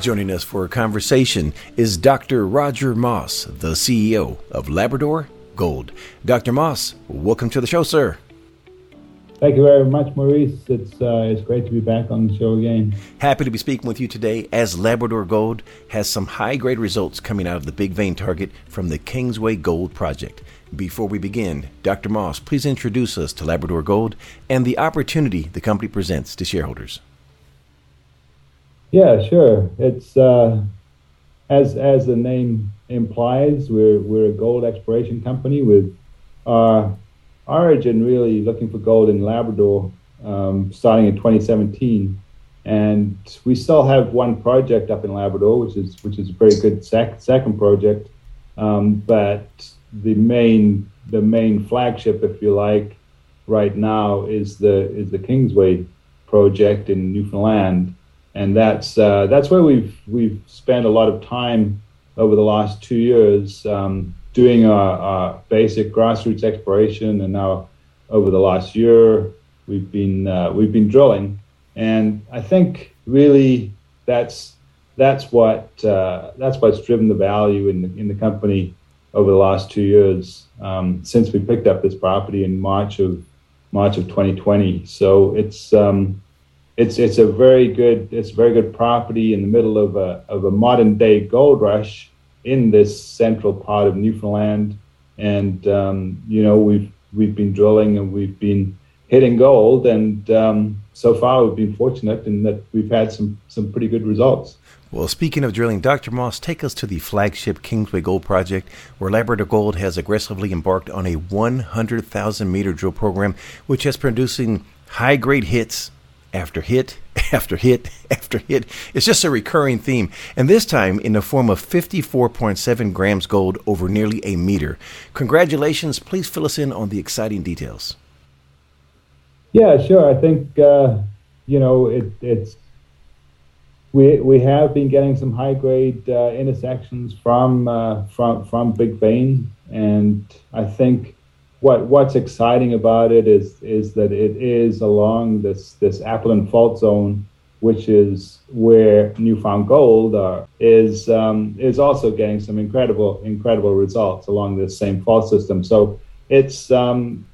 Joining us for a conversation is Dr. Roger Moss, the CEO of Labrador Gold. Dr. Moss, welcome to the show, sir. Thank you very much, Maurice. It's uh, it's great to be back on the show again. Happy to be speaking with you today as Labrador Gold has some high grade results coming out of the big vein target from the Kingsway Gold Project. Before we begin, Dr. Moss, please introduce us to Labrador Gold and the opportunity the company presents to shareholders. Yeah, sure. It's uh, as as the name implies, we're we're a gold exploration company with our origin really looking for gold in Labrador, um, starting in 2017, and we still have one project up in Labrador, which is which is a very good sec- second project, um, but the main the main flagship, if you like, right now is the is the Kingsway project in Newfoundland and that's uh, that's where we've we've spent a lot of time over the last two years um, doing our, our, basic grassroots exploration, and now over the last year we've been uh, we've been drilling, and I think really that's that's what uh, that's what's driven the value in the in the company over the last two years um, since we picked up this property in March of March of 2020. So it's um, it's it's a very good it's a very good property in the middle of a of a modern day gold rush in this central part of Newfoundland, and um, you know we've we've been drilling and we've been hitting gold, and um, so far we've been fortunate in that we've had some some pretty good results. Well, speaking of drilling, Dr. Moss, take us to the flagship Kingsway Gold Project, where Labrador Gold has aggressively embarked on a 100,000 meter drill program, which has producing high grade hits after hit after hit after hit. It's just a recurring theme, and this time in the form of 54.7 grams gold over nearly a meter. Congratulations. Please fill us in on the exciting details. Yeah, sure. I think, uh, you know, it, it's. We, we have been getting some high grade uh, intersections from uh, from from Big Vein, and I think what what's exciting about it is is that it is along this this Appleton fault zone, which is where Newfound Gold are, is um, is also getting some incredible incredible results along this same fault system. So it's um,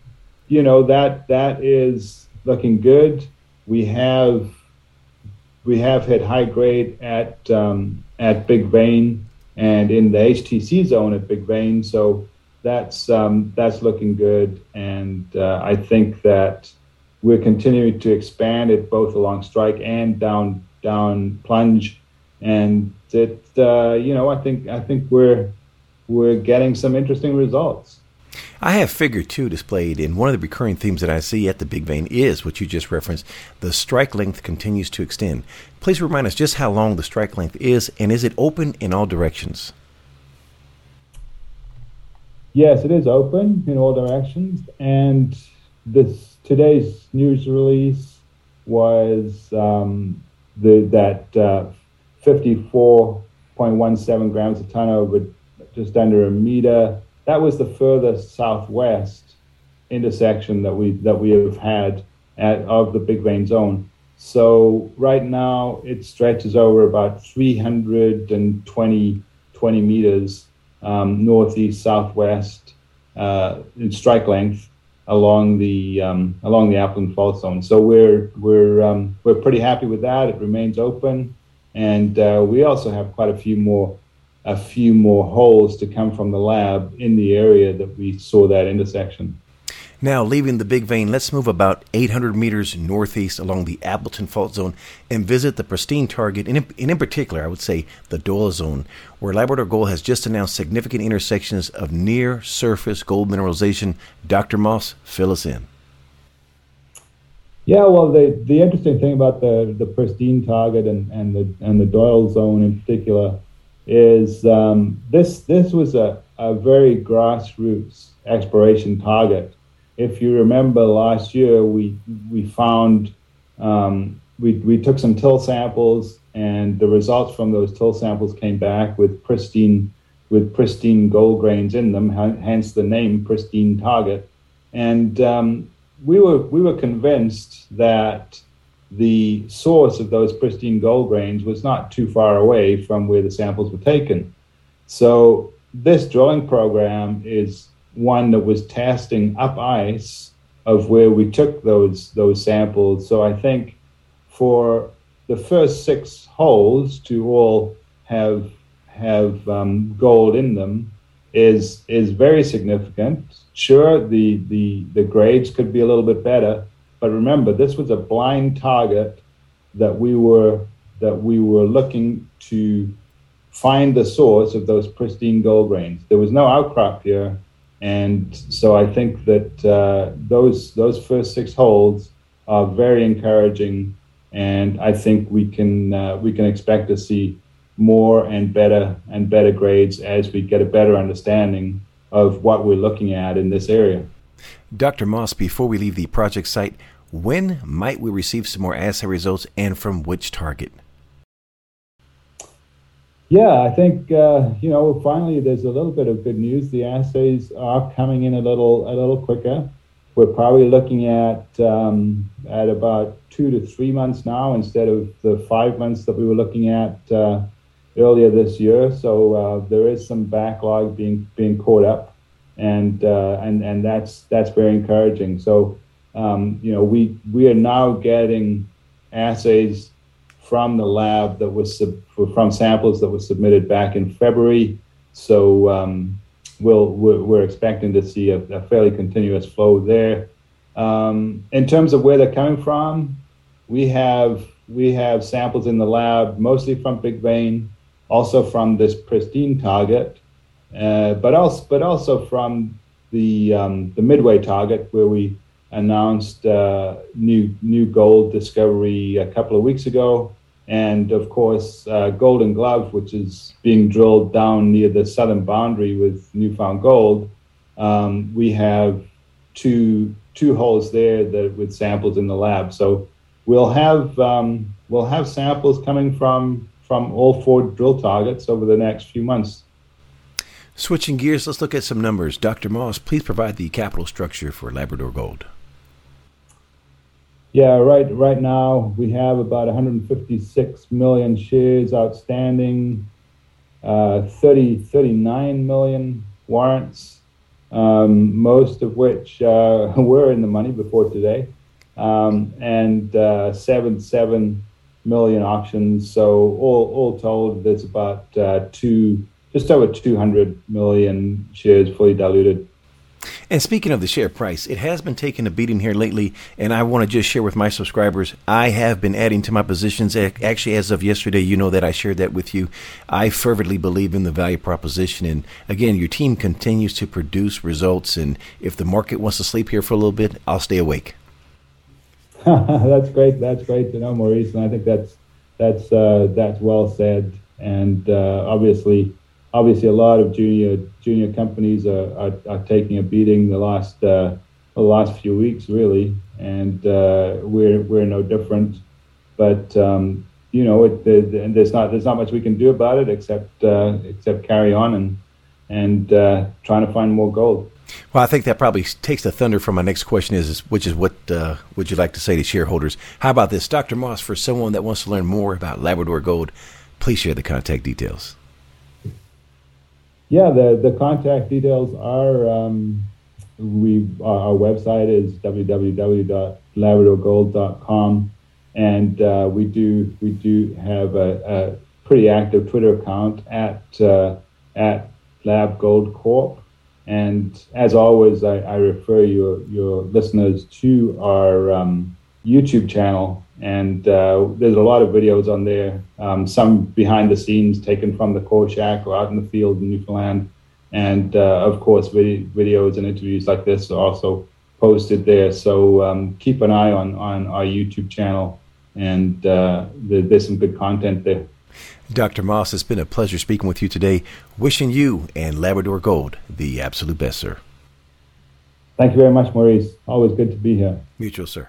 you know that that is looking good. We have we have hit high grade at um, at Big Vein and in the HTC zone at Big Vein. So that's um, that's looking good, and uh, I think that we're continuing to expand it both along strike and down down plunge, and it uh, you know I think I think we're we're getting some interesting results. I have figure two displayed, and one of the recurring themes that I see at the Big Vein is what you just referenced. The strike length continues to extend. Please remind us just how long the strike length is, and is it open in all directions? Yes, it is open in all directions, and this today's news release was um, the that uh, 54.17 grams a ton over just under a meter. That was the furthest southwest intersection that we that we have had at, of the Big Vein zone. So right now it stretches over about 320 20 meters um, northeast, southwest uh, in strike length along the um, along the Appleton fault zone. So we're we're um, we're pretty happy with that. It remains open, and uh, we also have quite a few more a few more holes to come from the lab in the area that we saw that intersection. Now, leaving the Big Vein, let's move about 800 meters northeast along the Appleton Fault Zone and visit the pristine target, and in, and in particular, I would say the Doyle Zone, where Labrador Gold has just announced significant intersections of near surface gold mineralization. Dr. Moss, fill us in. Yeah, well, the, the interesting thing about the, the pristine target and, and the and the Doyle zone in particular is um, this this was a, a very grassroots exploration target if you remember last year, we we found um, we we took some till samples, and the results from those till samples came back with pristine with pristine gold grains in them, hence the name pristine target. And um, we were we were convinced that the source of those pristine gold grains was not too far away from where the samples were taken. So this drilling program is one that was testing up ice of where we took those those samples. So I think for the first six holes to all have have um, gold in them is is very significant. Sure, the the the grades could be a little bit better, but remember this was a blind target that we were that we were looking to find the source of those pristine gold grains. There was no outcrop here, and so I think that uh, those those first six holes are very encouraging, and I think we can uh, we can expect to see more and better and better grades as we get a better understanding of what we're looking at in this area. Dr. Moss, before we leave the project site, when might we receive some more assay results and from which target? Yeah, I think uh, you know. Finally, there's a little bit of good news. The assays are coming in a little a little quicker. We're probably looking at um, at about two to three months now instead of the five months that we were looking at uh, earlier this year. So uh, there is some backlog being being caught up, and uh, and and that's that's very encouraging. So um, you know we we are now getting assays from the lab that was sub- from samples that were submitted back in February. So um, we'll, we're, we're, expecting to see a, a fairly continuous flow there. Um, in terms of where they're coming from, we have we have samples in the lab mostly from Big Vein, also from this pristine target, uh, but also but also from the um, the Midway target where we announced uh, new new gold discovery a couple of weeks ago, and of course uh, Golden Glove, which is being drilled down near the southern boundary with Newfound Gold. Um, we have two two holes there that with samples in the lab. So we'll have um, we'll have samples coming from from all four drill targets over the next few months. Switching gears, let's look at some numbers. Dr. Moss, please provide the capital structure for Labrador Gold. Yeah, right. Right now we have about 156 million shares outstanding, uh, 30, 39 million warrants, um, most of which uh, were in the money before today, um, and uh, seven seven million options. So all all told, there's about uh, two, just over 200 million shares fully diluted. And speaking of the share price, it has been taking a beating here lately, and I want to just share with my subscribers. I have been adding to my positions. Actually, as of yesterday, you know that I shared that with you. I fervently believe in the value proposition, and again, your team continues to produce results. And if the market wants to sleep here for a little bit, I'll stay awake. that's great. That's great to know, Maurice, and I think that's that's uh, that's well said. And uh, obviously, obviously, a lot of junior junior companies are, are, are taking a beating the last uh, the last few weeks, really, and uh, we're we're no different. But um, you know, it, the, the, there's not there's not much we can do about it except uh, except carry on and and uh, trying to find more gold. Well, I think that probably takes the thunder from my next question is, which is what uh, would you like to say to shareholders? How about this, Dr. Moss, for someone that wants to learn more about Labrador Gold, please share the contact details. Yeah, the, the contact details are, um, we our website is www.labradorgold.com, and uh, we do we do have a, a, pretty active Twitter account at uh, at Lab Gold Corp and as always, I, I refer your, your listeners to our um, YouTube channel. And uh, there's a lot of videos on there, um, some behind the scenes taken from the core shack or out in the field in Newfoundland. And uh, of course, vid- videos and interviews like this are also posted there. So um, keep an eye on, on our YouTube channel, and uh, there's some good content there. Dr. Moss, it's been a pleasure speaking with you today. Wishing you and Labrador Gold the absolute best, sir. Thank you very much, Maurice. Always good to be here. Mutual, sir.